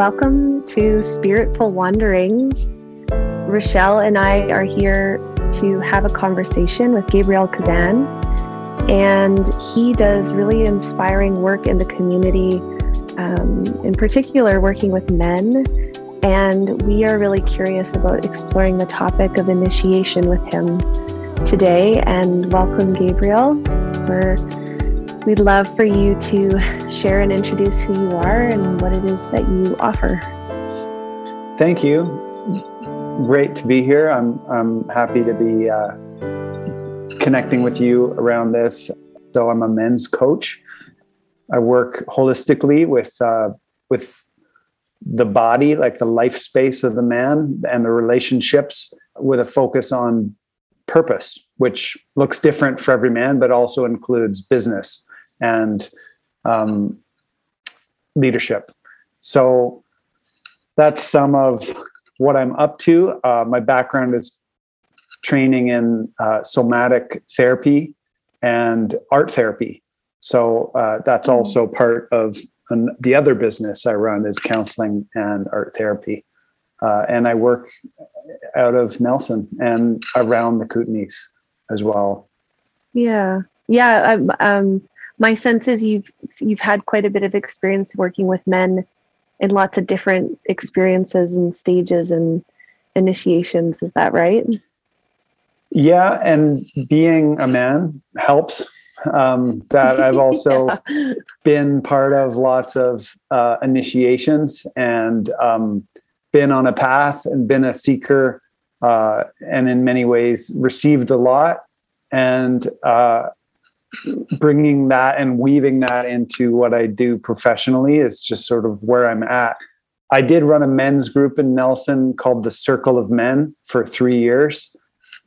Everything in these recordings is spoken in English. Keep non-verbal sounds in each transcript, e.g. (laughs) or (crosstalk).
Welcome to Spiritful Wanderings. Rochelle and I are here to have a conversation with Gabriel Kazan, and he does really inspiring work in the community, um, in particular, working with men. And we are really curious about exploring the topic of initiation with him today. And welcome, Gabriel. We're We'd love for you to share and introduce who you are and what it is that you offer. Thank you. Great to be here. I'm, I'm happy to be uh, connecting with you around this. So, I'm a men's coach. I work holistically with, uh, with the body, like the life space of the man and the relationships with a focus on purpose, which looks different for every man, but also includes business and um, leadership. So that's some of what I'm up to. Uh, my background is training in uh, somatic therapy and art therapy. So uh, that's hmm. also part of an, the other business I run is counseling and art therapy. Uh, and I work out of Nelson and around the Kootenays as well. Yeah, yeah. Um, my sense is you've you've had quite a bit of experience working with men in lots of different experiences and stages and initiations. Is that right? Yeah and being a man helps. Um, that i've (laughs) also yeah. been part of lots of uh, initiations and um, been on a path and been a seeker uh, and in many ways received a lot. And uh, bringing that and weaving that into what I do professionally is just sort of where I'm at. I did run a men's group in Nelson called the Circle of Men for three years.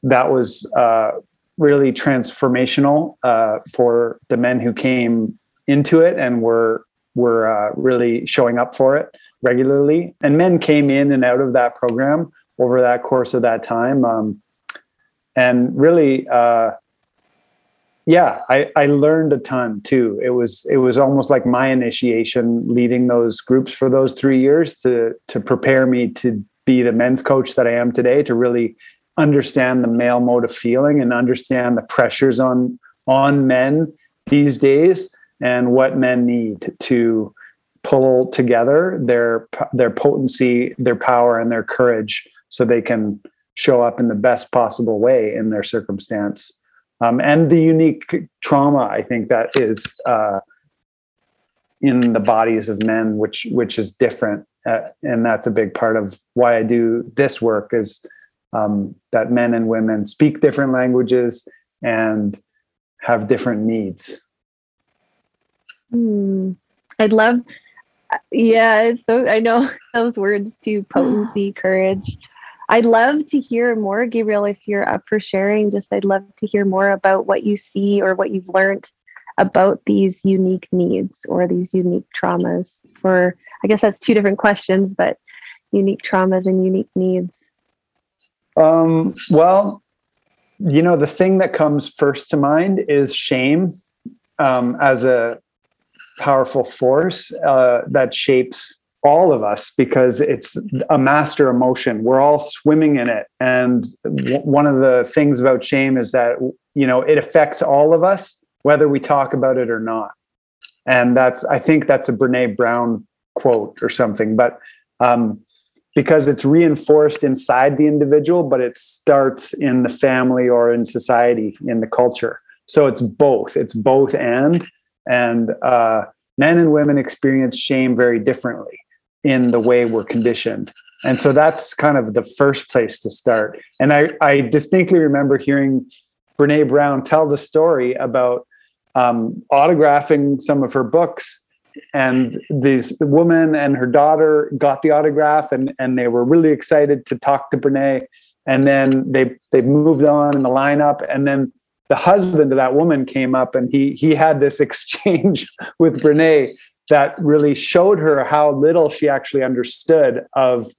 That was uh, really transformational uh, for the men who came into it and were were uh, really showing up for it regularly. And men came in and out of that program over that course of that time, um, and really uh, yeah I, I learned a ton too. It was it was almost like my initiation leading those groups for those three years to to prepare me to be the men's coach that i am today to really understand the male mode of feeling and understand the pressures on on men these days and what men need to pull together their their potency their power and their courage so they can show up in the best possible way in their circumstance um, and the unique trauma I think that is uh, in the bodies of men, which which is different, uh, and that's a big part of why I do this work is um, that men and women speak different languages and have different needs. Hmm. I'd love, yeah. So I know (laughs) those words too: potency, courage. I'd love to hear more, Gabriel, if you're up for sharing. Just I'd love to hear more about what you see or what you've learned about these unique needs or these unique traumas for I guess that's two different questions, but unique traumas and unique needs. Um, well, you know, the thing that comes first to mind is shame um, as a powerful force uh, that shapes all of us because it's a master emotion. We're all swimming in it. And w- one of the things about shame is that, you know, it affects all of us, whether we talk about it or not. And that's, I think that's a Brene Brown quote or something, but um, because it's reinforced inside the individual, but it starts in the family or in society, in the culture. So it's both, it's both and. And uh, men and women experience shame very differently in the way we're conditioned. And so that's kind of the first place to start. And I, I distinctly remember hearing Brene Brown tell the story about um, autographing some of her books. And this woman and her daughter got the autograph, and, and they were really excited to talk to Brene. And then they they moved on in the lineup, and then the husband of that woman came up, and he he had this (laughs) exchange with Brene that really showed her how little she actually understood of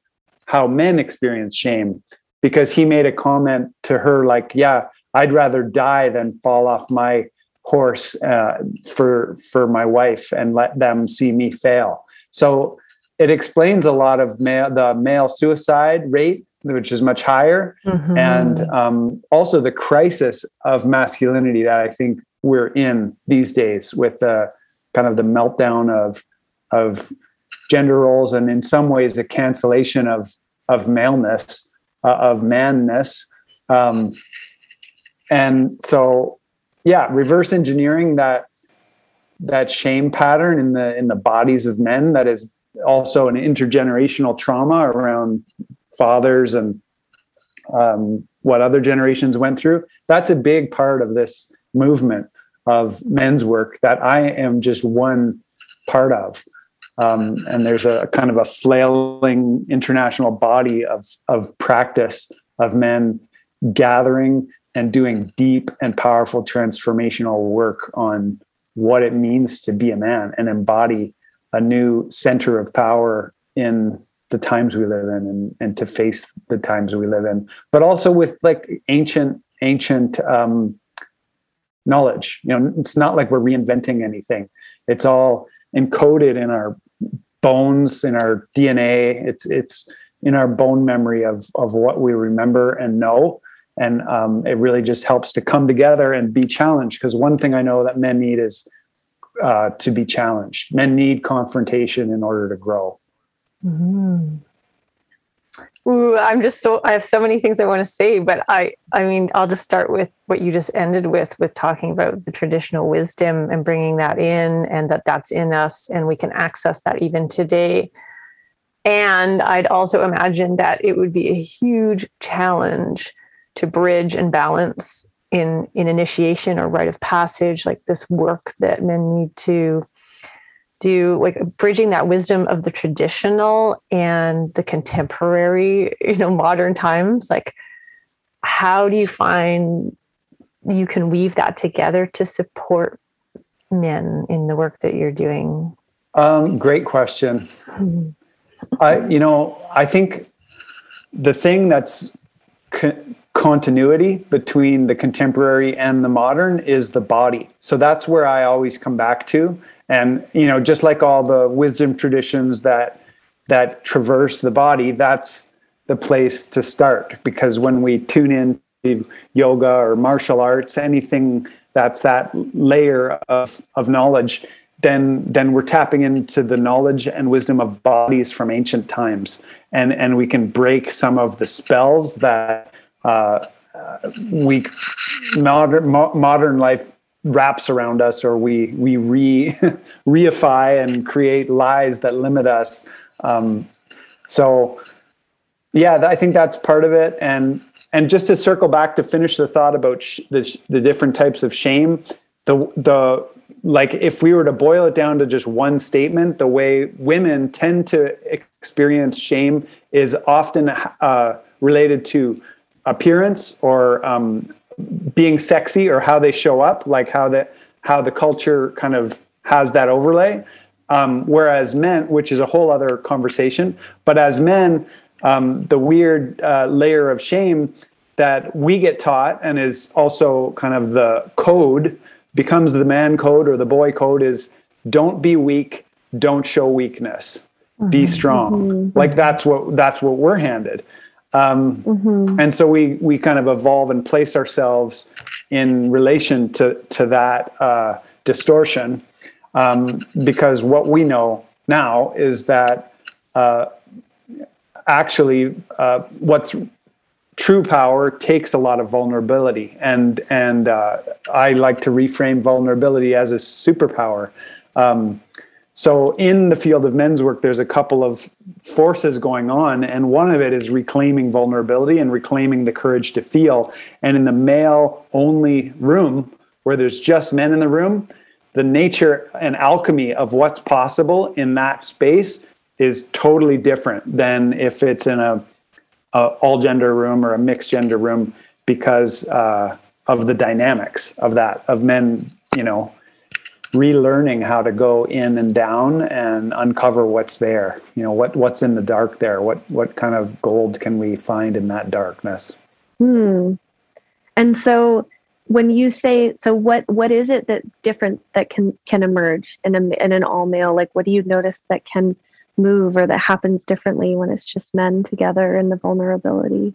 how men experience shame. Because he made a comment to her like yeah i'd rather die than fall off my horse uh, for for my wife and let them see me fail. So it explains a lot of male the male suicide rate which is much higher. Mm-hmm. and um, also the crisis of masculinity that i think we're in these days with the kind of the meltdown of of gender roles and in some ways a cancellation of of maleness uh, of manness. Um, and so yeah reverse engineering that that shame pattern in the in the bodies of men that is also an intergenerational trauma around fathers and um, what other generations went through. That's a big part of this movement of men's work that i am just one part of. Um, and there's a kind of a flailing international body of of practice of men gathering and doing deep and powerful transformational work on what it means to be a man and embody a new center of power in the times we live in and, and to face the times we live in but also with like ancient ancient um, knowledge. You know it's not like we're reinventing anything. It's all encoded in our bones in our dna it's it's in our bone memory of of what we remember and know. And um, it really just helps to come together and be challenged because one thing i know that men need is uh, to be challenged. Men need confrontation in order to grow. Mm-hmm. Ooh, i'm just so i have so many things i want to say but i i mean i'll just start with what you just ended with with talking about the traditional wisdom and bringing that in and that that's in us and we can access that even today. And i'd also imagine that it would be a huge challenge to bridge and balance in in initiation or rite of passage like this work that men need to do like bridging that wisdom of the traditional and the contemporary you know modern times like how do you find you can weave that together to support men in the work that you're doing um, great question i you know i think the thing that's continuity between the contemporary and the modern is the body. So that's where I always come back to. And you know, just like all the wisdom traditions that that traverse the body, that's the place to start. Because when we tune in to yoga or martial arts, anything that's that layer of of knowledge, then then we're tapping into the knowledge and wisdom of bodies from ancient times. And and we can break some of the spells that uh, we modern modern life wraps around us, or we we re (laughs) reify and create lies that limit us. Um, so, yeah, I think that's part of it. And and just to circle back to finish the thought about sh- the, sh- the different types of shame, the the like if we were to boil it down to just one statement, the way women tend to experience shame is often uh, related to appearance or um, being sexy or how they show up, like how the how the culture kind of has that overlay. Um, whereas men, which is a whole other conversation, but as men, um, the weird uh, layer of shame that we get taught and is also kind of the code becomes the man code or the boy code is don't be weak, don't show weakness, mm-hmm. be strong. Mm-hmm. Like that's what that's what we're handed. Um, mm-hmm. And so we we kind of evolve and place ourselves in relation to to that uh, distortion, um, because what we know now is that uh, actually uh, what's true power takes a lot of vulnerability, and and uh, I like to reframe vulnerability as a superpower. Um, so in the field of men's work, there's a couple of forces going on, and one of it is reclaiming vulnerability and reclaiming the courage to feel. And in the male only room, where there's just men in the room, the nature and alchemy of what's possible in that space is totally different than if it's in a, a all gender room or a mixed gender room because uh, of the dynamics of that of men, you know, relearning how to go in and down and uncover what's there. You know what what's in the dark there? What what kind of gold can we find in that darkness? Hmm. And so when you say so what what is it that different that can can emerge in a in an all male? Like what do you notice that can move or that happens differently when it's just men together in the vulnerability?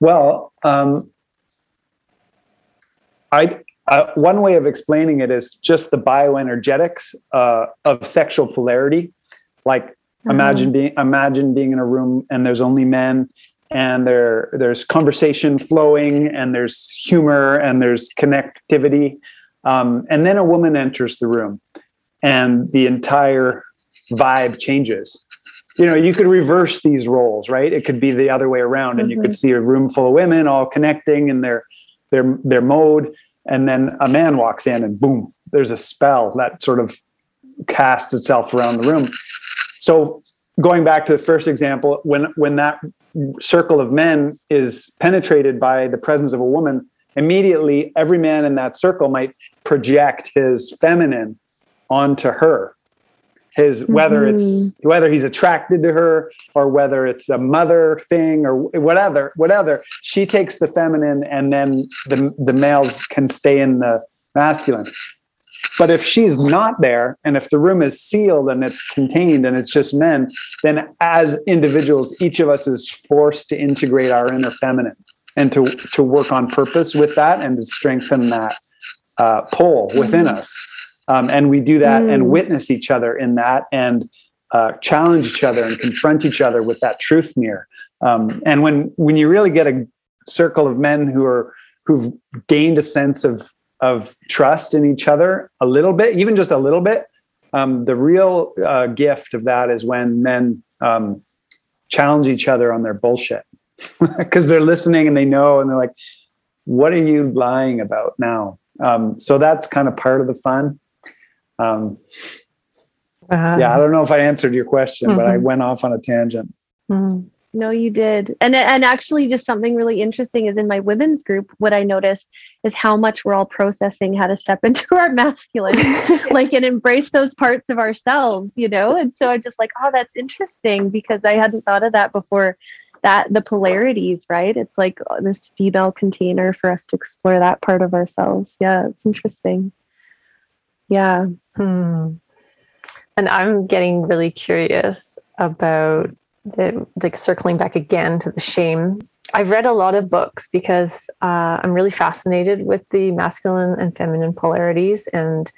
Well, um, I uh, one way of explaining it is just the bioenergetics uh, of sexual polarity. Like mm-hmm. imagine being imagine being in a room and there's only men and there there's conversation flowing and there's humor and there's connectivity um, and then a woman enters the room and the entire vibe changes you know you could reverse these roles right it could be the other way around and mm-hmm. you could mm-hmm. see a room full of women all connecting in their their their mode and then a man walks in and boom there's a spell that sort of casts itself around the room. So going back to the first example when when that circle of men is penetrated by the presence of a woman immediately every man in that circle might project his feminine onto her his whether mm-hmm. it's whether he's attracted to her or whether it's a mother thing or whatever whatever she takes the feminine and then the the males can stay in the masculine but if she's not there and if the room is sealed and it's contained and it's just men then as individuals each of us is forced to integrate our inner feminine and to to work on purpose with that and to strengthen that uh, pull within mm-hmm. us um, and we do that mm. and witness each other in that and uh, challenge each other and confront each other with that truth mirror. Um, and when when you really get a circle of men who are who've gained a sense of of trust in each other a little bit, even just a little bit, um, the real uh, gift of that is when men um, challenge each other on their bullshit (laughs) because they're listening and they know and they're like, "What are you lying about now?" Um, so that's kind of part of the fun. Um, uh, yeah, I don't know if I answered your question, mm-hmm. but I mm-hmm. went off on a tangent. Mm-hmm. No, you did. And and actually just something really interesting is in my women's group, what I noticed is how much we're all processing how to step (laughs) into our masculine, (laughs) like and embrace those parts of ourselves, you know? And so I'm just like, oh, that's interesting because I hadn't thought of that before. That the polarities, right? It's like this female container for us to explore that part of ourselves. Yeah, it's interesting. Yeah. Hmm. And I'm getting really curious about the like circling back again to the shame. I've read a lot of books because uh, I'm really fascinated with the masculine and feminine polarities and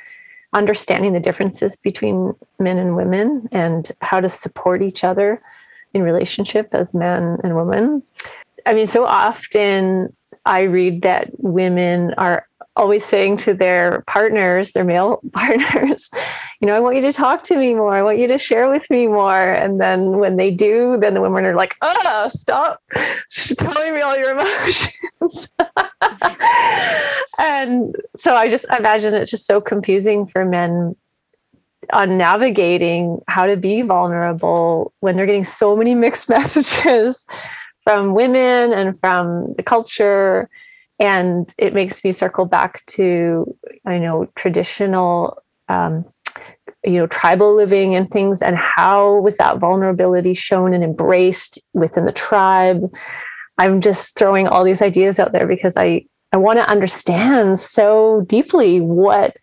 understanding the differences between men and women and how to support each other in relationship as man and woman. I mean, so often I read that women are always saying to their partners, their male (laughs) partners, you know, I want you to talk to me more. I want you to share with me more. And then when they do, then the women are like, oh, stop (laughs) telling me all your emotions. (laughs) and so I just imagine it's just so confusing for men on navigating how to be vulnerable when they're getting so many mixed messages from women and from the culture and it makes me circle back to i know traditional um, you know tribal living and things. And how was that vulnerability shown and embraced within the tribe? I'm just throwing all these ideas out there because i i want to understand so deeply what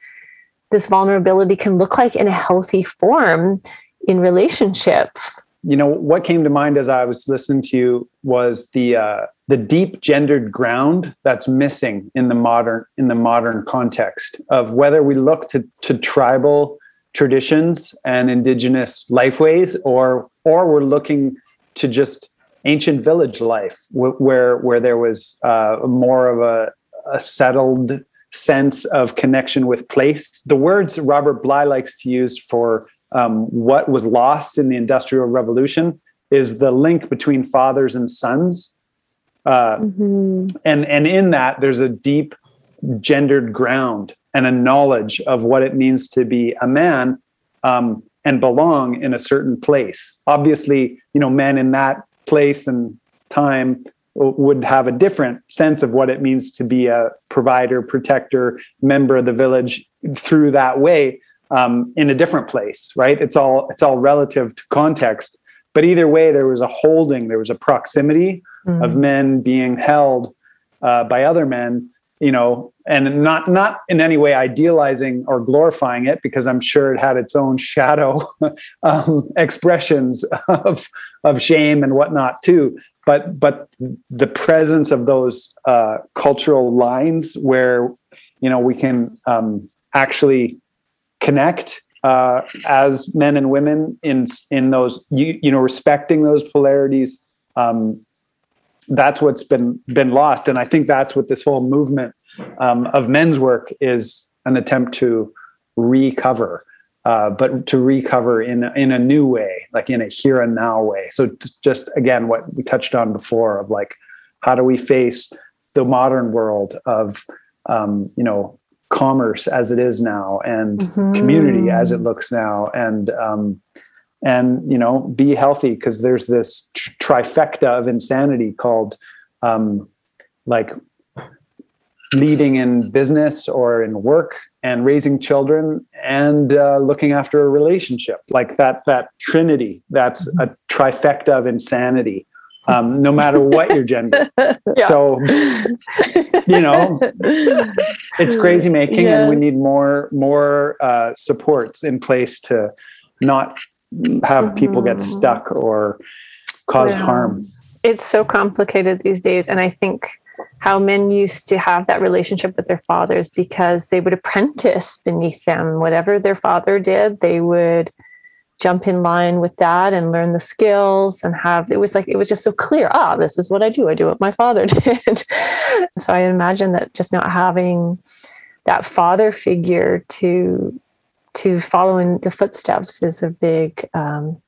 this vulnerability can look like in a healthy form in relationship you know what came to mind as i was listening to you was the uh, the deep gendered ground that's missing in the modern in the modern context of whether we look to to tribal traditions and indigenous lifeways or or we're looking to just ancient village life where where there was uh, more of a, a settled sense of connection with place. The words robert bly likes to use for um, what was lost in the industrial revolution is the link between fathers and sons. Uh, mm-hmm. and and in that there's a deep gendered ground and a knowledge of what it means to be a man um, and belong in a certain place. Obviously you know men in that place and time would have a different sense of what it means to be a provider protector member of the village through that way um, in a different place, right? It's all it's all relative to context. But either way, there was a holding, there was a proximity mm-hmm. of men being held uh, by other men you know, and not not in any way idealizing or glorifying it, because I'm sure it had its own shadow (laughs) um, expressions of of shame and whatnot too. But but the presence of those uh, cultural lines where you know we can um, actually connect uh, as men and women in in those you, you know respecting those polarities um, that's what's been been lost. And i think that's what this whole movement um, of men's work is an attempt to recover uh, but to recover in in a new way like in a here and now way. So just again what we touched on before of like how do we face the modern world of um, you know commerce as it is now and mm-hmm. community as it looks now and um, and you know be healthy because there's this trifecta of insanity called um, like leading in business or in work and raising children and uh, looking after a relationship. Like that that trinity that's a trifecta of insanity um, no matter what your gender (laughs) yeah. so you know it's crazy making yeah. and we need more more uh, supports in place to not have people get mm-hmm. stuck or cause yeah. harm. It's so complicated these days. And I think how men used to have that relationship with their fathers because they would apprentice beneath them. Whatever their father did, they would jump in line with that and learn the skills and have it was like it was just so clear ah this is what i do i do what my father (laughs) did so i imagine that just not having that father figure to to follow in the footsteps is a big um,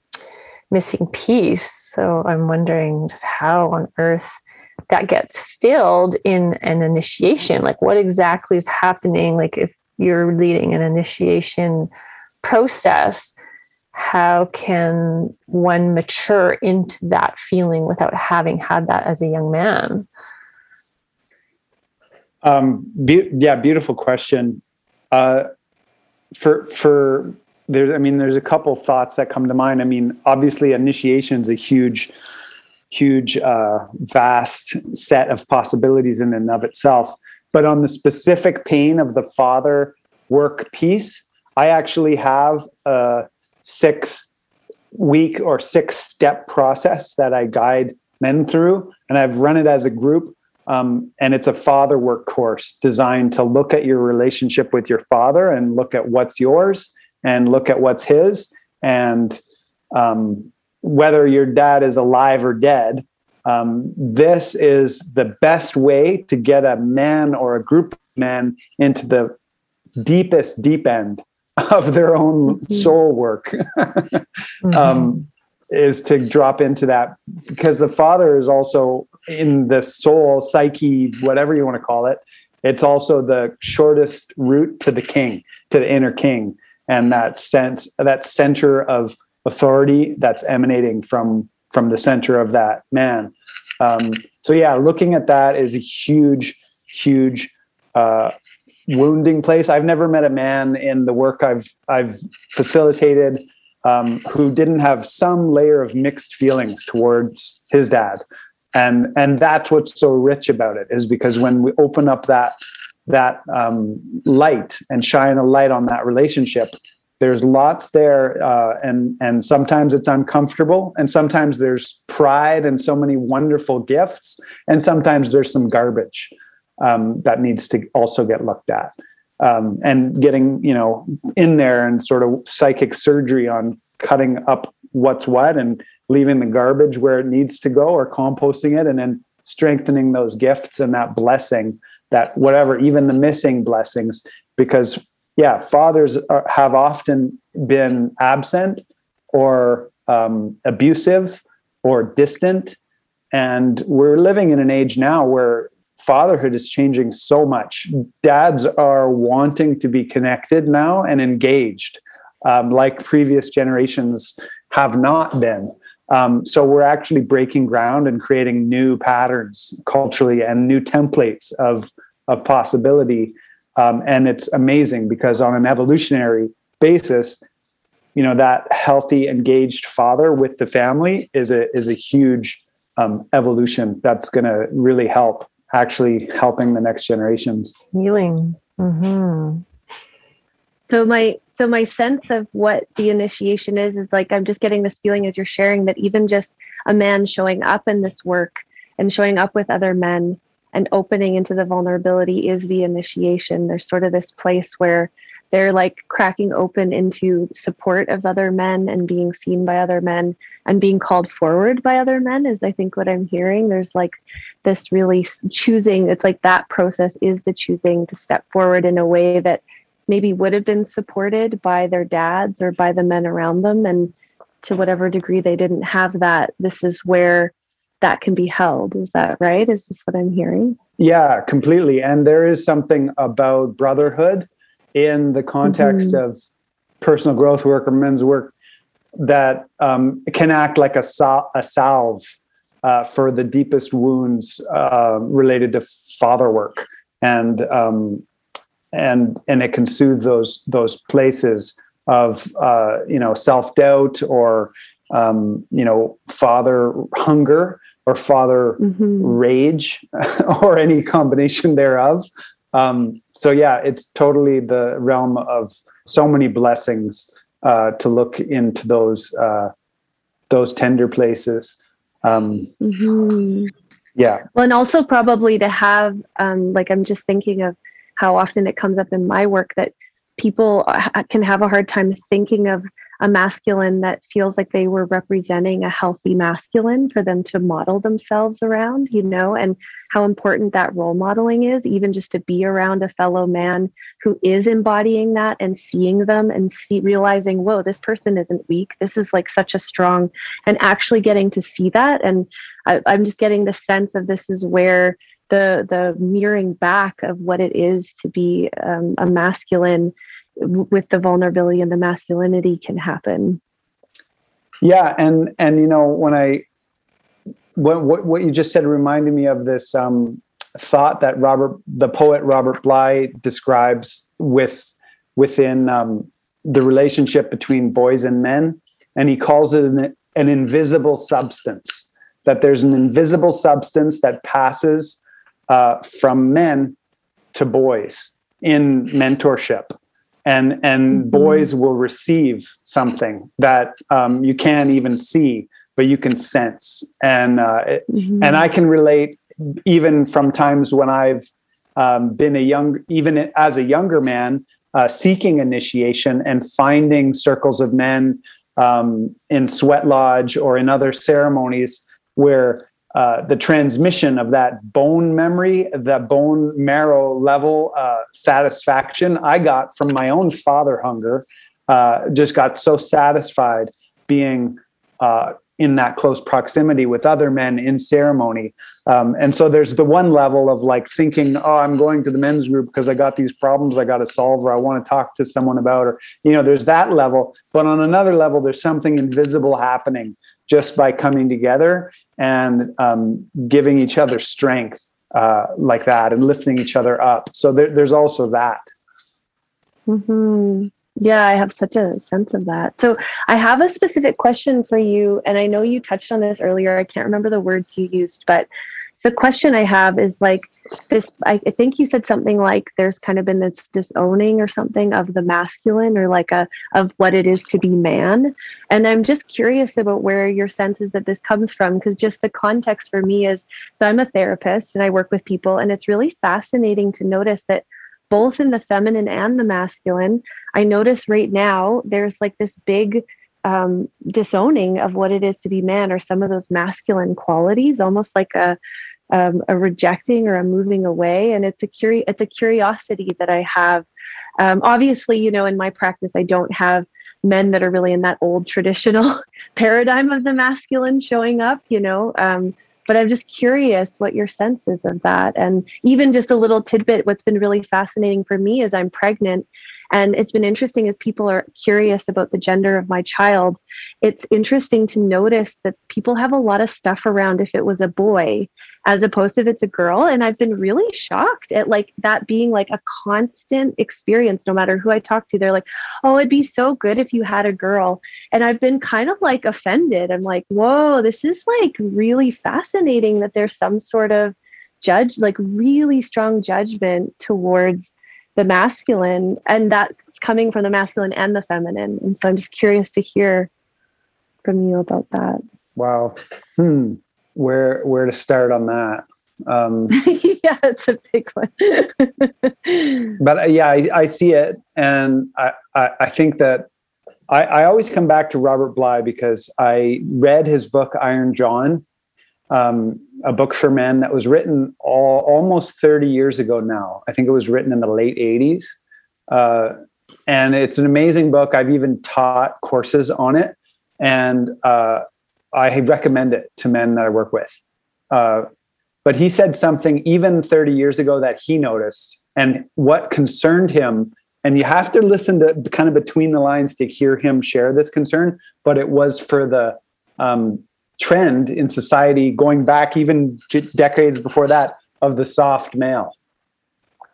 missing piece. So I'm wondering just how on earth that gets filled in an initiation. Like, what exactly is happening? Like, if you're leading an initiation process, how can one mature into that feeling without having had that as a young man? Um, be- yeah, beautiful question. Uh, for for there's i mean there's a couple thoughts that come to mind i mean obviously initiation is a huge huge uh, vast set of possibilities in and of itself but on the specific pain of the father work piece i actually have a six week or six step process that i guide men through and i've run it as a group um, and it's a father work course designed to look at your relationship with your father and look at what's yours and look at what's his. And um, whether your dad is alive or dead, um, this is the best way to get a man or a group of men into the deepest deep end of their own mm-hmm. soul work. (laughs) mm-hmm. Um, is to drop into that because the father is also in the soul psyche whatever you want to call it it's also the shortest route to the king to the inner king and that sense that center of authority that's emanating from from the center of that man um, so yeah looking at that is a huge huge uh, wounding place. I've never met a man in the work i've i've facilitated um, who didn't have some layer of mixed feelings towards his dad. And and that's what's so rich about it is because when we open up that that um, light and shine a light on that relationship there's lots there uh, and and sometimes it's uncomfortable and sometimes there's pride and so many wonderful gifts and sometimes there's some garbage um, that needs to also get looked at. Um, and getting you know in there and sort of psychic surgery on cutting up what's what and leaving the garbage where it needs to go or composting it and then strengthening those gifts and that blessing that whatever even the missing blessings. Because yeah fathers are, have often been absent or um, abusive or distant. And we're living in an age now where fatherhood is changing so much. Dads are wanting to be connected now and engaged, um, like previous generations have not been. Um, so we're actually breaking ground and creating new patterns culturally and new templates of of possibility. Um, and it's amazing because on an evolutionary basis, you know that healthy, engaged father with the family is a is a huge um, evolution that's going to really help actually helping the next generations. Healing. Mm-hmm. So my so my sense of what the initiation is is like I'm just getting this feeling as you're sharing that even just a man showing up in this work and showing up with other men and opening into the vulnerability is the initiation. There's sort of this place where they're like cracking open into support of other men and being seen by other men and being called forward by other men is i think what i'm hearing. There's like this really choosing it's like that process is the choosing to step forward in a way that maybe would have been supported by their dads or by the men around them and to whatever degree they didn't have that this is where that can be held. Is that right? Is this what i'm hearing? Yeah completely. And there is something about brotherhood in the context mm-hmm. of personal growth work or men's work that um, can act like a, sal- a salve uh, for the deepest wounds uh, related to father work and um, and and it can soothe those those places of uh, you know self doubt or um, you know father hunger or father mm-hmm. rage (laughs) or any combination thereof. Um, so yeah, it's totally the realm of so many blessings uh, to look into those uh, those tender places. Um, mm-hmm. Yeah. Well, and also probably to have um, like I'm just thinking of how often it comes up in my work that people can have a hard time thinking of a masculine that feels like they were representing a healthy masculine for them to model themselves around, you know, and how important that role modeling is, even just to be around a fellow man who is embodying that and seeing them and see, realizing, whoa, this person isn't weak. This is like such a strong, and actually getting to see that. And I, I'm just getting the sense of this is where the the mirroring back of what it is to be um, a masculine with the vulnerability and the masculinity can happen. Yeah and and you know when i what what, what you just said reminded me of this um, thought that robert the poet robert bly describes with within um, the relationship between boys and men and he calls it an, an invisible substance that there's an invisible substance that passes uh, from men to boys in mentorship and and mm-hmm. boys will receive something that um, you can't even see but you can sense and uh, mm-hmm. and i can relate even from times when i've um, been a young even as a younger man uh, seeking initiation and finding circles of men um, in sweat lodge or in other ceremonies where uh, the transmission of that bone memory, the bone marrow level uh, satisfaction I got from my own father hunger, uh, just got so satisfied being uh, in that close proximity with other men in ceremony. Um, and so there's the one level of like thinking, oh, I'm going to the men's group because I got these problems I got to solve or I want to talk to someone about, or, you know, there's that level. But on another level, there's something invisible happening just by coming together and um, giving each other strength uh, like that and lifting each other up. So there, there's also that. Mm-hmm. Yeah, I have such a sense of that. So I have a specific question for you, and I know you touched on this earlier. I can't remember the words you used, but so question I have is like this I, I think you said something like there's kind of been this disowning or something of the masculine or like a of what it is to be man. And I'm just curious about where your sense is that this comes from because just the context for me is so I'm a therapist and I work with people and it's really fascinating to notice that both in the feminine and the masculine, I notice right now there's like this big um, disowning of what it is to be man or some of those masculine qualities, almost like a um, a rejecting or a moving away. And it's a curi- it's a curiosity that I have. Um, obviously, you know, in my practice, I don't have men that are really in that old traditional (laughs) paradigm of the masculine showing up, you know. Um, but I'm just curious what your sense is of that. And even just a little tidbit, what's been really fascinating for me is I'm pregnant and it's been interesting as people are curious about the gender of my child. It's interesting to notice that people have a lot of stuff around if it was a boy as opposed to if it's a girl. And I've been really shocked at like that being like a constant experience, no matter who I talk to. They're like, oh, it'd be so good if you had a girl. And I've been kind of like offended. I'm like, whoa, this is like really fascinating that there's some sort of judge like really strong judgment towards the masculine and that's coming from the masculine and the feminine. And so i'm just curious to hear from you about that. Wow. Hmm. Where where to start on that? Um (laughs) yeah it's a big one. (laughs) But uh, yeah I, I, see it. And I, I, I think that I, I always come back to robert bly because i read his book iron john um, a book for men that was written all, almost 30 years ago now. I think it was written in the late 80s. Uh, and it's an amazing book. I've even taught courses on it. And uh, I recommend it to men that I work with. Uh, but he said something even 30 years ago that he noticed and what concerned him. And you have to listen to kind of between the lines to hear him share this concern, but it was for the um, trend in society going back even decades before that of the soft male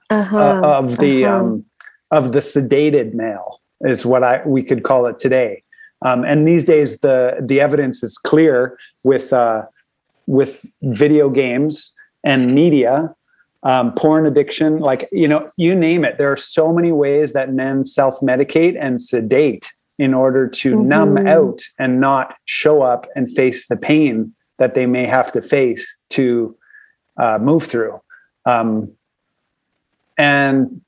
uh-huh. uh, of the uh-huh. um, of the sedated male is what I we could call it today. Um, and these days the the evidence is clear with uh, with video games and media, um, porn addiction, like you know, you name it. There are so many ways that men self medicate and sedate in order to mm-hmm. numb out and not show up and face the pain that they may have to face to uh, move through. Um, and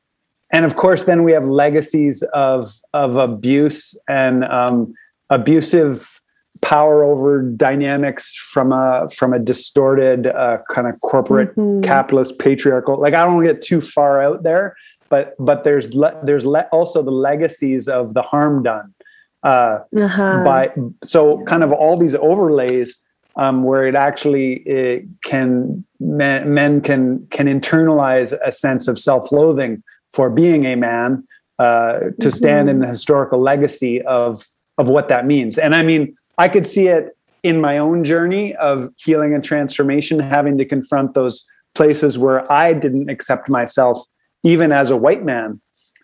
and of course, then we have legacies of of abuse and um, abusive power over dynamics from a from a distorted uh, kind of corporate mm-hmm. capitalist patriarchal. Like I don't want to get too far out there, but but there's le- there's le- also the legacies of the harm done uh, uh-huh. by so kind of all these overlays um, where it actually it can men, men, can can internalize a sense of self-loathing for being a man uh, to mm-hmm. stand in the historical legacy of of what that means and i mean i could see it in my own journey of healing and transformation having to confront those places where i didn't accept myself even as a white man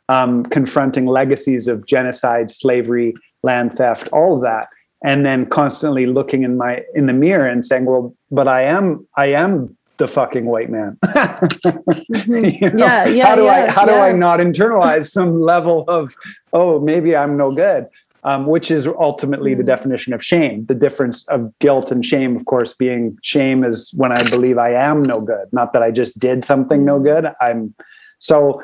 um, confronting legacies of genocide, slavery, land theft, all of that, and then constantly looking in my in the mirror and saying, "Well, but I am I am the fucking white man." (laughs) mm-hmm. you know, yeah, yeah. How do yeah, I how yeah. do I not internalize some level of oh maybe I'm no good? Um, which is ultimately mm-hmm. the definition of shame. The difference of guilt and shame, of course, being shame is when I believe I am no good, not that I just did something no good. I'm so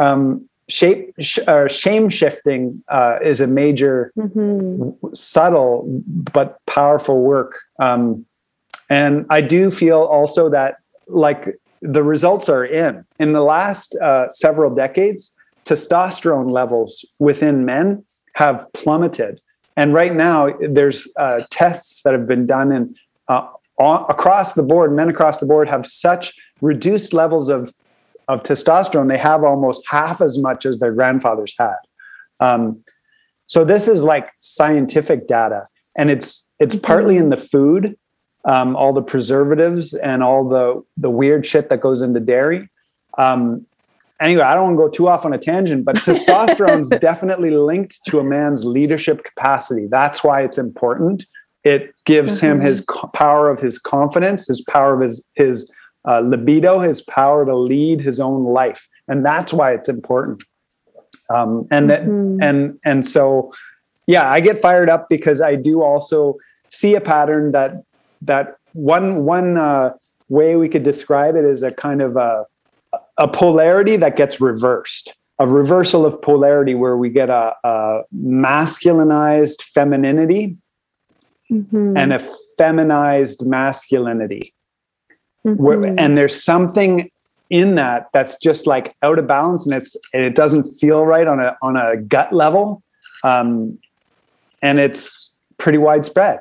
um, shape sh- uh, shame shifting uh, is a major mm-hmm. subtle but powerful work. Um, and i do feel also that like the results are in. In the last uh, several decades testosterone levels within men have plummeted. And right now there's uh, tests that have been done and uh, across the board men across the board have such reduced levels of of testosterone, they have almost half as much as their grandfathers had. Um, so this is like scientific data, and it's it's mm-hmm. partly in the food, um, all the preservatives and all the the weird shit that goes into dairy. Um, anyway, I don't want to go too off on a tangent, but (laughs) testosterone's definitely linked to a man's leadership capacity. That's why it's important. It gives mm-hmm. him his co- power of his confidence, his power of his his uh, libido, his power to lead his own life, and that's why it's important. Um, and mm-hmm. that, and and so, yeah, I get fired up because I do also see a pattern that that one one uh, way we could describe it is a kind of a a polarity that gets reversed a reversal of polarity where we get a, a masculinized femininity mm-hmm. and a feminized masculinity Mm-hmm. And there's something in that that's just like out of balance and it's and it doesn't feel right on a on a gut level um, and it's pretty widespread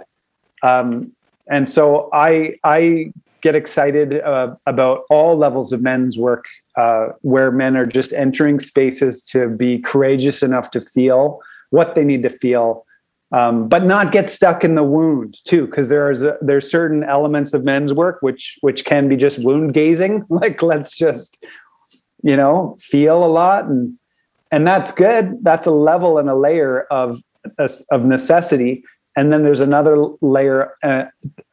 um, and so i i get excited uh, about all levels of men's work uh, where men are just entering spaces to be courageous enough to feel what they need to feel um, but not get stuck in the wound too, because there's there's certain elements of men's work which which can be just wound gazing. (laughs) Like let's just you know feel a lot and and that's good. That's a level and a layer of of necessity, and then there's another layer uh,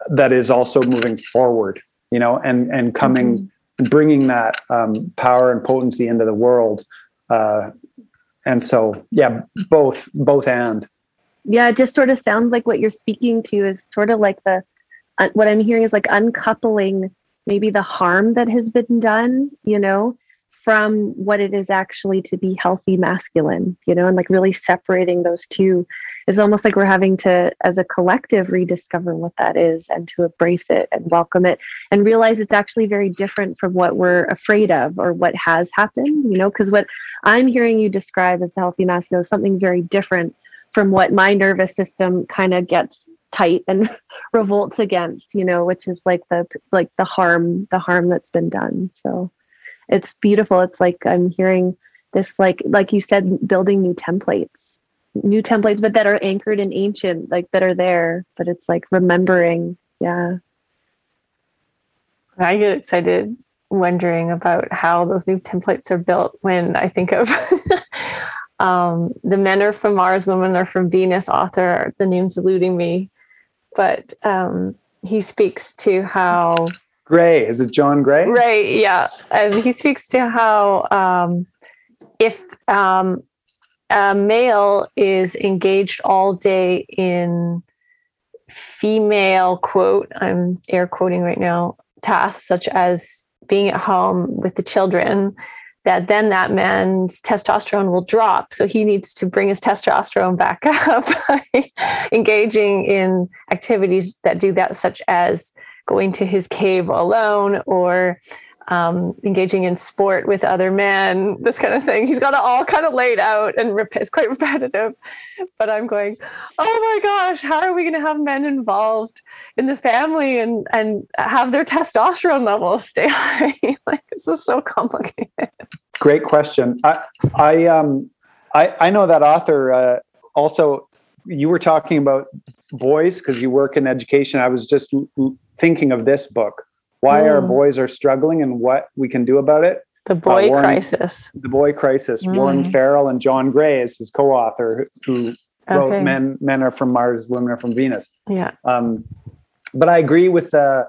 that is also moving forward. you know, and and coming, mm-hmm. bringing that um, power and potency into the world. Uh, and so, yeah, both, both and. Yeah, it just sort of sounds like what you're speaking to is sort of like the uh, what I'm hearing is like uncoupling maybe the harm that has been done, you know, from what it is actually to be healthy masculine, you know, and like really separating those two. Is almost like we're having to, as a collective, rediscover what that is and to embrace it and welcome it and realize it's actually very different from what we're afraid of or what has happened, you know, because what I'm hearing you describe as the healthy masculine is something very different from what my nervous system kind of gets tight and (laughs) revolts against you know which is like the like the harm the harm that's been done. So it's beautiful. It's like i'm hearing this like like you said building new templates new templates but that are anchored in ancient like that are there but it's like remembering. Yeah. I get excited wondering about how those new templates are built when i think of (laughs) um, the men are from mars women are from venus author the name's eluding me but um, he speaks to how Gray is it John Gray? Right, yeah, and he speaks to how um, if um, a male is engaged all day in female quote I'm air quoting right now tasks such as being at home with the children that then that man's testosterone will drop. So he needs to bring his testosterone back (laughs) up by engaging in activities that do that, such as going to his cave alone or um, engaging in sport with other men, this kind of thing. He's got it all kind of laid out and rep- it's quite (laughs) repetitive. But I'm going, oh my gosh, how are we going to have men involved in the family and and have their testosterone levels stay (laughs) high? (laughs) like this is so complicated. Great question. I I um I I know that author uh, also. You were talking about boys because you work in education. I was just l- thinking of this book why mm. our boys are struggling and what we can do about it. The boy uh, Warren, crisis. The boy crisis. Mm. Warren Farrell and John Gray is his co-author who wrote okay. "Men Men Are from Mars, Women Are from Venus." Yeah. Um, but I agree with uh,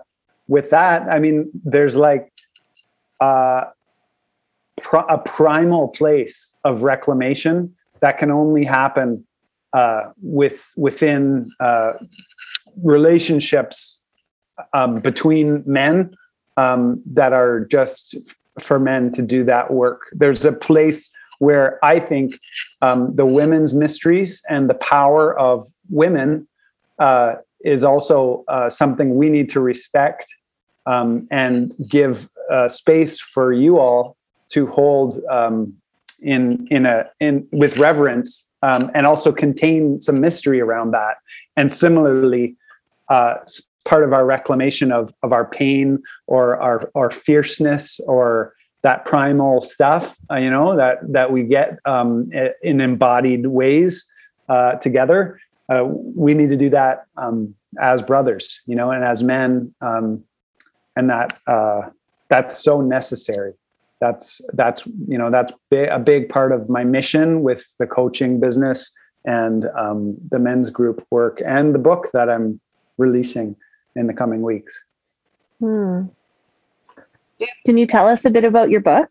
with that. I mean, there's like uh, a primal place of reclamation that can only happen uh, with within uh, relationships um, between men um, that are just for men to do that work. There's a place where I think um, the women's mysteries and the power of women uh, is also uh, something we need to respect um, and give uh, space for you all to hold um, in in a in with reverence um, and also contain some mystery around that. And similarly, uh, part of our reclamation of of our pain or our our fierceness or that primal stuff uh, you know that that we get um, in embodied ways uh, together uh, we need to do that um, as brothers you know and as men um, and that uh, that's so necessary. That's that's you know that's a big part of my mission with the coaching business and um, the men's group work and the book that i'm releasing in the coming weeks. Hmm. Can you tell us a bit about your book?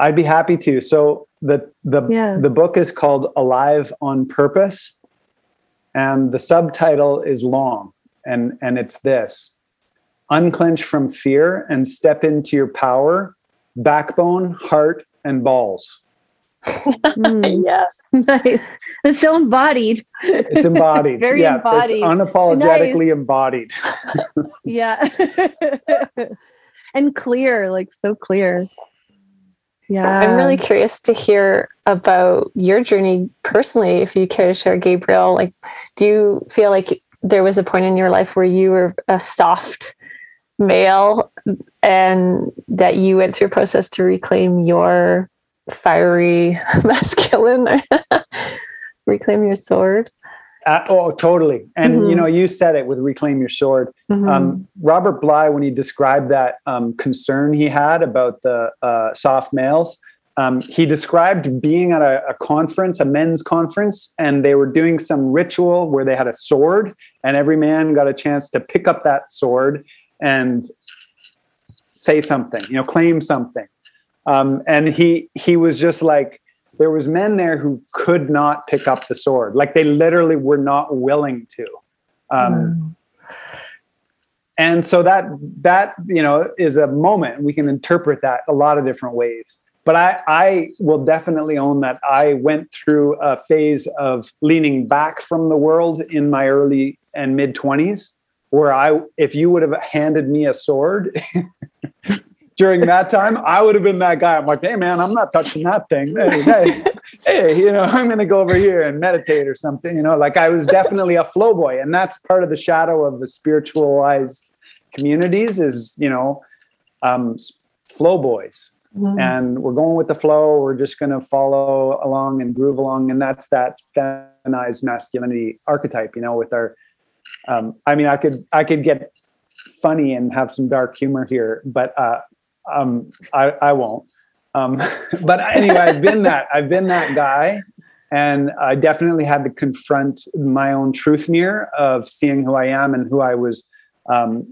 I'd be happy to. So the the yeah. the book is called Alive on Purpose, and the subtitle is long, and and it's this: unclench from fear and step into your power, backbone, heart, and balls. Mm. (laughs) yes, (laughs) nice. It's so embodied. It's embodied. (laughs) Very yeah, embodied. It's unapologetically nice. embodied. yeah. and clear, like so clear. Yeah. I'm really curious to hear about your journey personally, if you care to share, Gabriel. Like, do you feel like there was a point in your life where you were a soft male and that you went through a process to reclaim your fiery (laughs) masculine (laughs) reclaim your sword uh, oh totally and mm-hmm. you know you said it with reclaim your sword mm-hmm. um, robert bly when he described that um, concern he had about the uh, soft males um, he described being at a, a, conference a men's conference and they were doing some ritual where they had a sword and every man got a chance to pick up that sword and say something, you know, claim something. Um, and he he was just like there was men there who could not pick up the sword, like they literally were not willing to. Um, mm. And so that that you know is a moment we can interpret that a lot of different ways. But I I will definitely own that I went through a phase of leaning back from the world in my early and mid twenties, where I if you would have handed me a sword. (laughs) during that time, I would have been that guy. I'm like, hey man, I'm not touching that thing. Hey, hey, hey, you know, (laughs) I'm gonna go over here and meditate or something. You know, like I was definitely a flow boy, and that's part of the shadow of the spiritualized communities is you know, um, flow boys. Mm-hmm. And we're going with the flow. We're just going to follow along and groove along, and that's that feminized masculinity archetype. You know, with our, um, I mean, I could I could get funny and have some dark humor here, but uh, um, I, I won't. Um, (laughs) but anyway, I've been that. I've been that guy, and I definitely had to confront my own truth mirror of seeing who I am and who I was um,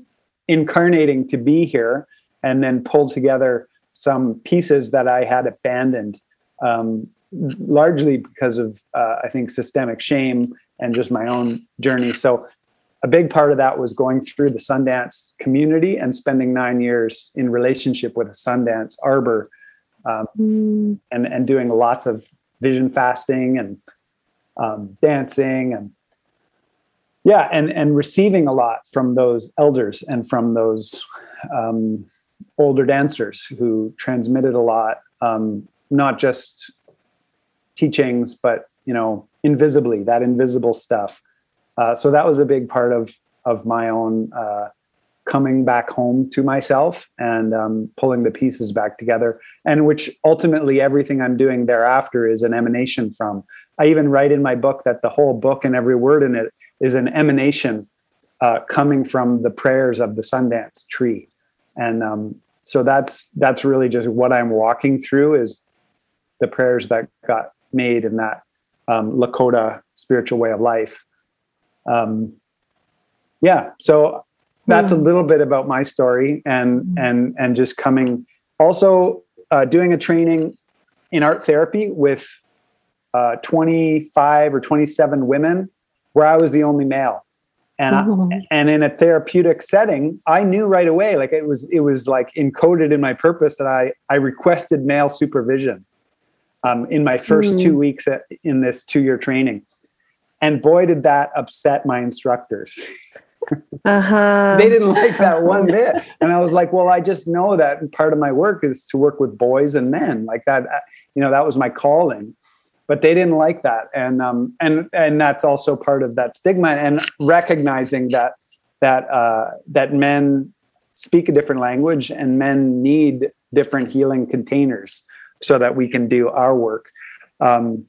incarnating to be here, and then pull together some pieces that I had abandoned, um, largely because of uh, I think systemic shame and just my own journey. So a big part of that was going through the Sundance community and spending nine years in relationship with a Sundance arbor um, mm. and, and doing lots of vision fasting and um, dancing and yeah and and receiving a lot from those elders and from those um, older dancers who transmitted a lot um, not just teachings but you know invisibly that invisible stuff uh, so that was a big part of of my own uh, coming back home to myself and um, pulling the pieces back together, and which ultimately everything I'm doing thereafter is an emanation from. I even write in my book that the whole book and every word in it is an emanation uh, coming from the prayers of the Sundance tree, and um, so that's that's really just what I'm walking through is the prayers that got made in that um, Lakota spiritual way of life um, yeah, so that's a hmm. little bit about my story and hmm. and and just coming. Also, uh, doing a training in art therapy with uh, 25 or 27 women, where I was the only male. And, mm-hmm. I, and in a therapeutic setting, I knew right away, like it was, it was like encoded in my purpose that I, I requested male supervision um, in my 1st mm-hmm. two weeks at, in this two year training and boy did that upset my instructors. (laughs) Uh-huh. they didn't like that one bit. And i was like well i just know that part of my work is to work with boys and men. Like that uh, you know that was my calling. But they didn't like that. And um and and that's also part of that stigma and recognizing that that uh that men speak a different language and men need different healing containers so that we can do our work. Um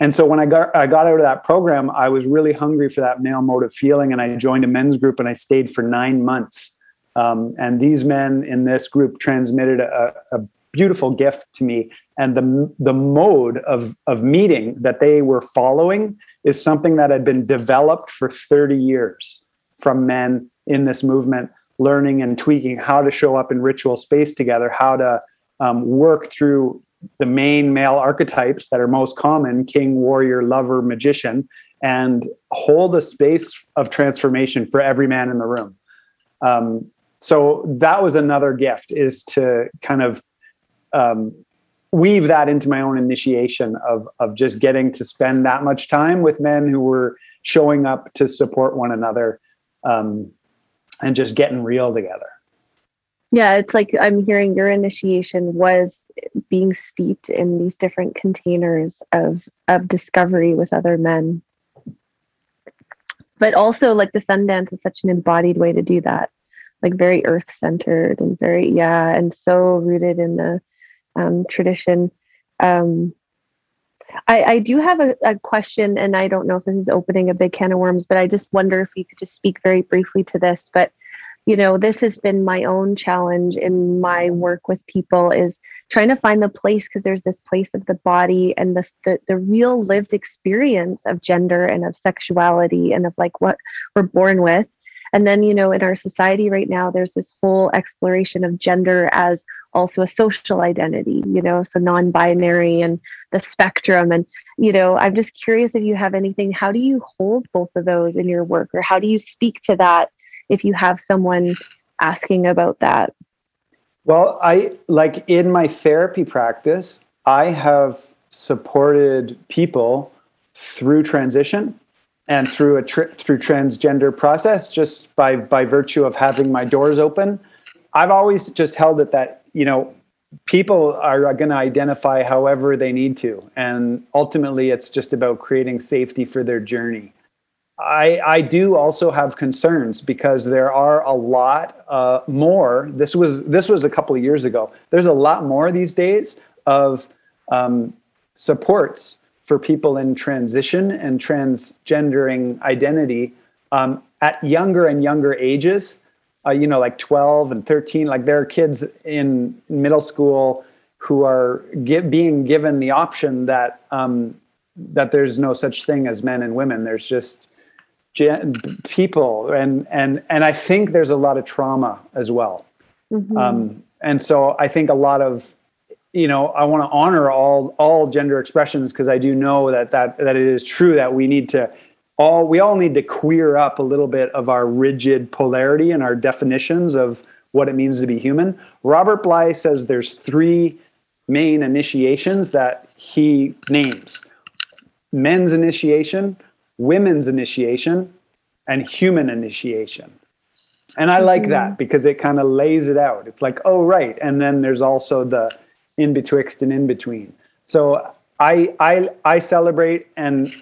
and so when I got I got out of that program, I was really hungry for that male motive feeling, and I joined a men's group, and I stayed for nine months. Um, and these men in this group transmitted a, a, beautiful gift to me, and the the mode of of meeting that they were following is something that had been developed for thirty years from men in this movement, learning and tweaking how to show up in ritual space together, how to um, work through the main male archetypes that are most common king, warrior, lover, magician and hold a space of transformation for every man in the room. Um, so that was another gift is to kind of um, weave that into my own initiation of of just getting to spend that much time with men who were showing up to support one another um, and just getting real together. Yeah, it's like I'm hearing your initiation was being steeped in these different containers of of discovery with other men. But also like the Sundance is such an embodied way to do that. Like very earth centered and very yeah, and so rooted in the um, tradition. Um, I, I do have a, a question, and I don't know if this is opening a big can of worms, but I just wonder if you could just speak very briefly to this. But you know this has been my own challenge in my work with people is trying to find the place because there's this place of the body and this the, the real lived experience of gender and of sexuality and of like what we're born with And then, you know, in our society right now, there's this whole exploration of gender as also a social identity, you know, so non binary and the spectrum. And, you know, I'm just curious if you have anything, how do you hold both of those in your work or how do you speak to that if you have someone asking about that? Well, I like in my therapy practice, I have supported people through transition and through a tri- through transgender process just by by virtue of having my doors open i've always just held it that you know people are going to identify however they need to and ultimately it's just about creating safety for their journey i i do also have concerns because there are a lot uh, more this was this was a couple of years ago there's a lot more these days of um, supports for people in transition and transgendering identity um, at younger and younger ages. Uh, you know, like 12 and 13, like there are kids in middle school who are being given the option that um, that there's no such thing as men and women. There's just gen- people, and and and I think there's a lot of trauma as well. Mm-hmm. Um, and so I think a lot of you know i want to honor all all gender expressions because i do know that that that it is true that we need to all we all need to queer up a little bit of our rigid polarity and our definitions of what it means to be human robert bly says there's three main initiations that he names men's initiation women's initiation and human initiation and i like mm-hmm. that because it kind of lays it out it's like oh right and then there's also the in betwixt and in between. So I I I celebrate and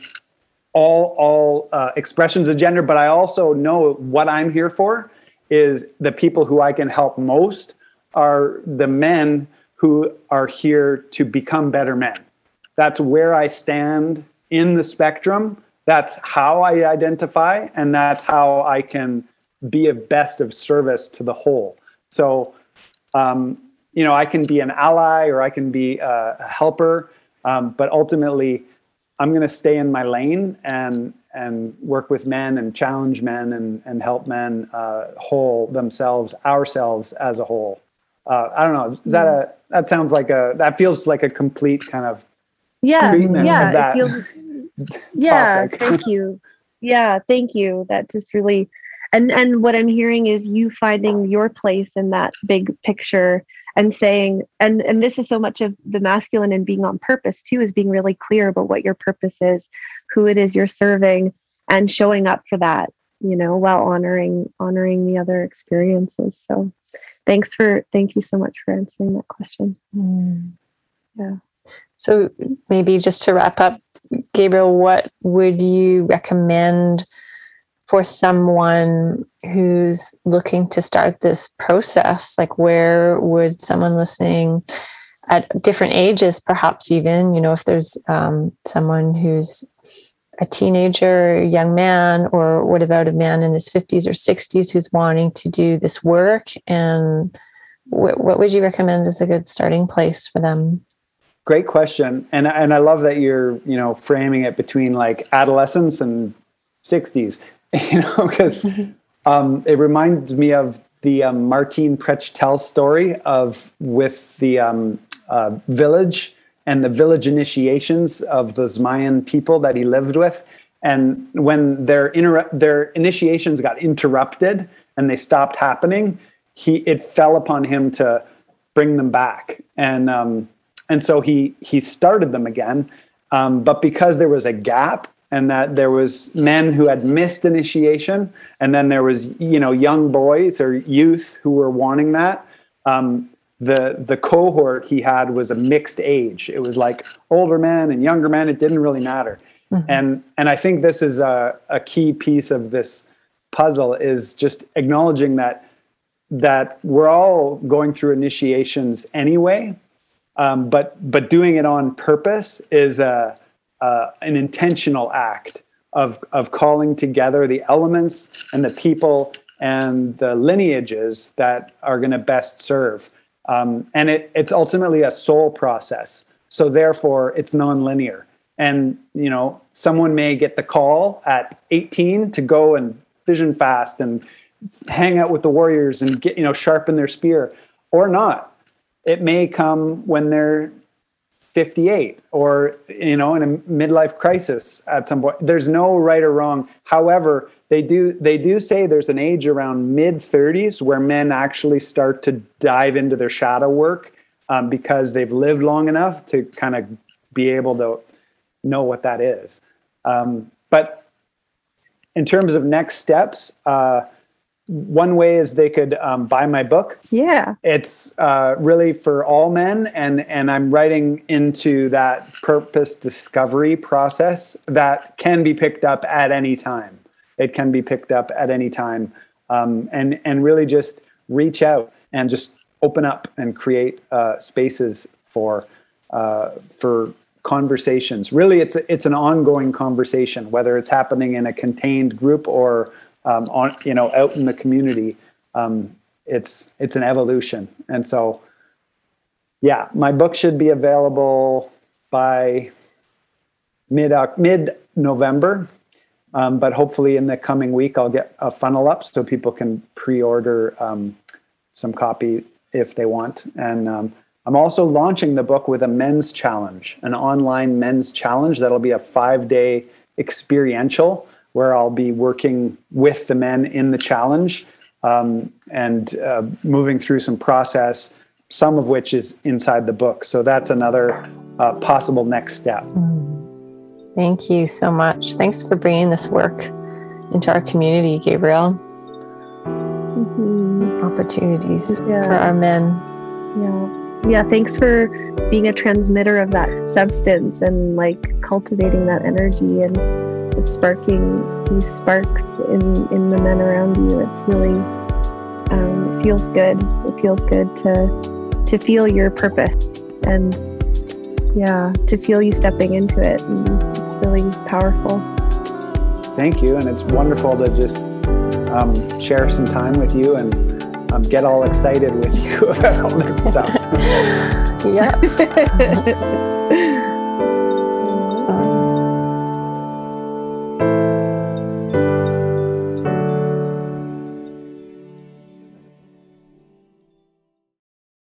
all all uh, expressions of gender, but I also know what I'm here for is the people who I can help most are the men who are here to become better men. That's where I stand in the spectrum. That's how I identify, and that's how I can be of best of service to the whole. So um, you know, I can be an ally or I can be a, helper, um, but ultimately, I'm going to stay in my lane and and work with men and challenge men and and help men uh, whole themselves, ourselves as a whole. Uh, I don't know. Is that a that sounds like a that feels like a complete kind of yeah yeah it feels, (laughs) yeah thank you. Yeah thank you. That just really and and what i'm hearing is you finding your place in that big picture and saying and and this is so much of the masculine and being on purpose too is being really clear about what your purpose is who it is you're serving and showing up for that you know while honoring honoring the other experiences. So thanks for thank you so much for answering that question. Mm. yeah. So maybe just to wrap up gabriel what would you recommend for someone who's looking to start this process? Like, where would someone listening at different ages, perhaps even, you know, if there's um, someone who's a teenager, young man, or what about a man in his 50s or 60s who's wanting to do this work? And wh- what would you recommend as a good starting place for them? Great question, and and I love that you're you know framing it between like adolescence and 60s (laughs) you know, because (laughs) um, it reminds me of the um, Martin Prechtel story of with the um, uh, village and the village initiations of those Mayan people that he lived with. And when their inter- their initiations got interrupted and they stopped happening, he it fell upon him to bring them back. And um, and so he he started them again. Um, but because there was a gap and that there was men who had missed initiation and then there was you know young boys or youth who were wanting that um, the the cohort he had was a mixed age it was like older men and younger men it didn't really matter mm-hmm. and and i think this is a, a key piece of this puzzle is just acknowledging that that we're all going through initiations anyway um, but but doing it on purpose is a uh, an intentional act of, of calling together the elements and the people and the lineages that are going to best serve. Um, and it, it's ultimately a soul process. So therefore, it's nonlinear. And you know, someone may get the call at 18 to go and vision fast and hang out with the warriors and get you know sharpen their spear or not it may come when they're 58 or you know in a midlife crisis at some point. There's no right or wrong. However they do they do say there's an age around mid 30s where men actually start to dive into their shadow work um, because they've lived long enough to kind of be able to know what that is. Um, but in terms of next steps uh, one way is they could um, buy my book. Yeah, it's uh, really for all men, and and I'm writing into that purpose discovery process that can be picked up at any time. It can be picked up at any time, um, and and really just reach out and just open up and create uh, spaces for uh, for conversations. Really, it's it's an ongoing conversation, whether it's happening in a contained group or um, on you know out in the community um, it's it's an evolution. And so yeah my book should be available by mid mid november um, but hopefully in the coming week i'll get a funnel up so people can pre-order um, some copy if they want. And um, i'm also launching the book with a men's challenge an online men's challenge. That'll be a five day experiential where I'll be working with the men in the challenge um, and uh, moving through some process, some of which is inside the book. So that's another uh, possible next step. Thank you so much. Thanks for bringing this work into our community, Gabriel. Mm-hmm. Opportunities yeah. for our men. Yeah. Yeah, thanks for being a transmitter of that substance and like cultivating that energy and sparking these sparks in in the men around you. It's really um, it feels good. It feels good to to feel your purpose and yeah, to feel you stepping into it. And it's really powerful. Thank you, and it's wonderful to just um, share some time with you and um, get all excited with you (laughs) about all this stuff. (laughs) yeah. (laughs)